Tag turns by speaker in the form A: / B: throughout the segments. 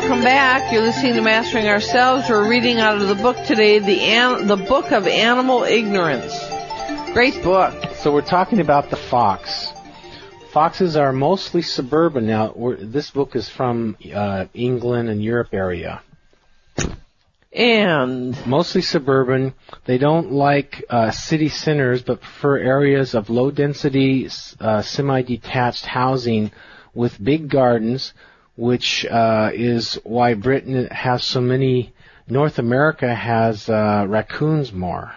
A: welcome back. You're listening to Mastering Ourselves. We're reading out of the book today, the An- the Book of Animal Ignorance. Great book.
B: So we're talking about the fox. Foxes are mostly suburban. Now, we're, this book is from uh, England and Europe area.
A: And
B: Mostly suburban. They don't like uh, city centers, but prefer areas of low density, uh, semi-detached housing with big gardens, which uh, is why Britain has so many. North America has uh, raccoons more.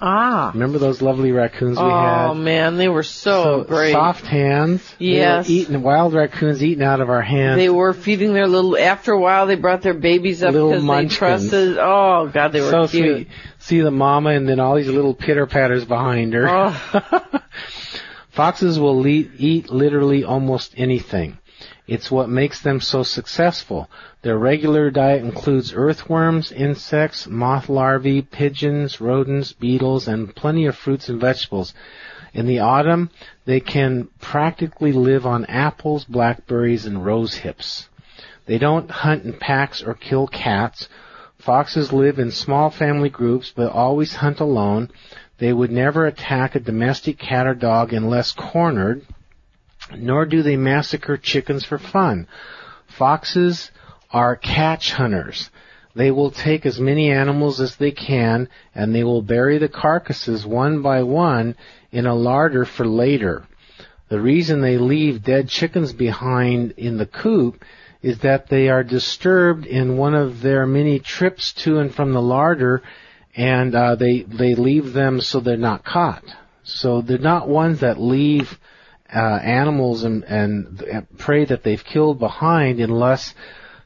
A: ah,
B: Remember those lovely raccoons we had?
A: oh man, they were so, great.
B: Soft hands.
A: Yes.
B: Eating wild raccoons eating out of our hands.
A: They were feeding their little. After a while, they brought their babies up
B: Little
A: because they trusted. Oh God, they were
B: so
A: cute.
B: sweet. See the mama and then all these little pitter patters behind her.
A: Oh,
B: Foxes will le- eat literally almost anything. It's what makes them so successful. Their regular diet includes earthworms, insects, moth larvae, pigeons, rodents, beetles, and plenty of fruits and vegetables. In the autumn, they can practically live on apples, blackberries, and rose hips. They don't hunt in packs or kill cats. Foxes live in small family groups, but always hunt alone. They would never attack a domestic cat or dog unless cornered, nor do they massacre chickens for fun. Foxes are catch hunters. They will take as many animals as they can, and they will bury the carcasses one by one in a larder for later. The reason they leave dead chickens behind in the coop is that they are disturbed in one of their many trips to and from the larder, and uh, they they leave them so they're not caught. So they're not ones that leave uh, animals and, and prey that they've killed behind unless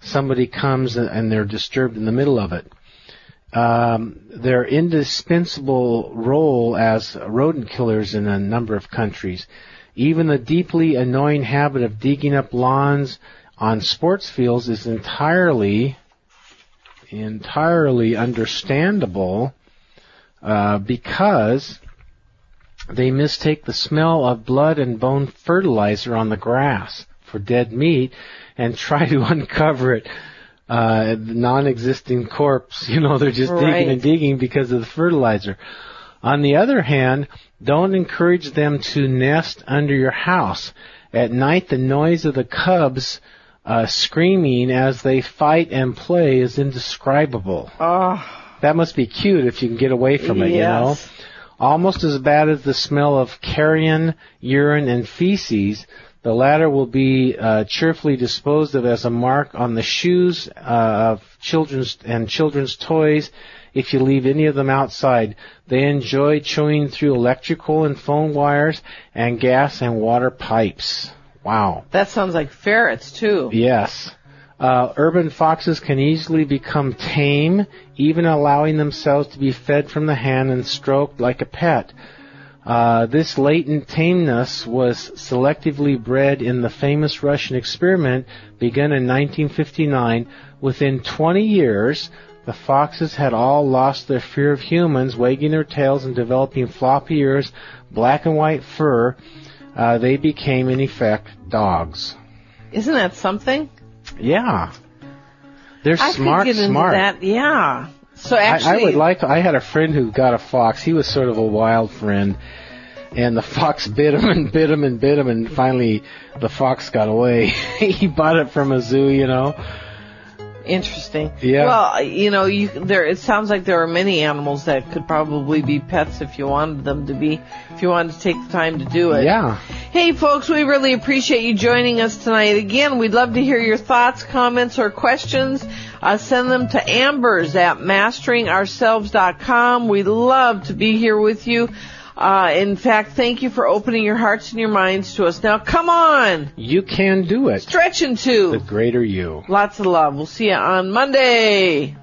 B: somebody comes and they're disturbed in the middle of it. Um, their indispensable role as rodent killers in a number of countries. Even the deeply annoying habit of digging up lawns on sports fields is entirely, entirely understandable uh, because they mistake the smell of blood and bone fertilizer on the grass for dead meat and try to uncover it. Uh, the non-existing corpse, you know, they're just
A: Right.
B: digging and digging because of the fertilizer. On the other hand, don't encourage them to nest under your house. At night, the noise of the cubs uh, screaming as they fight and play is indescribable.
A: oh,
B: That must be cute if you can get away from it, you know? Almost as bad as the smell of carrion, urine, and feces, the latter will be uh, cheerfully disposed of as a mark on the shoes uh, of children's and children's toys if you leave any of them outside. They enjoy chewing through electrical and phone wires and gas and water pipes. Wow.
A: That sounds like ferrets too.
B: Yes. Uh, urban foxes can easily become tame, even allowing themselves to be fed from the hand and stroked like a pet. Uh, this latent tameness was selectively bred in the famous Russian experiment begun in 1959. Within 20 years, the foxes had all lost their fear of humans, wagging their tails and developing floppy ears, black and white fur. Uh, they became, in effect, dogs.
A: Isn't that something?
B: Yeah. They're
A: I
B: smart,
A: could get into
B: smart.
A: that. Yeah. So
B: I,
A: actually,
B: I would like. I had a friend who got a fox. He was sort of a wild friend, and the fox bit him and bit him and bit him, and finally the fox got away. he bought it from a zoo, you know.
A: Interesting.
B: Yeah.
A: Well, you know, you there. It sounds like there are many animals that could probably be pets if you wanted them to be, if you wanted to take the time to do it.
B: Yeah.
A: Hey, folks, we really appreciate you joining us tonight. Again, we'd love to hear your thoughts, comments, or questions. Uh, send them to Ambers at masteringourselves.com. We'd love to be here with you. Uh, in fact, thank you for opening your hearts and your minds to us. Now, come on,
B: You can do it.
A: stretch into.
B: The greater you.
A: Lots of love. We'll see you on Monday.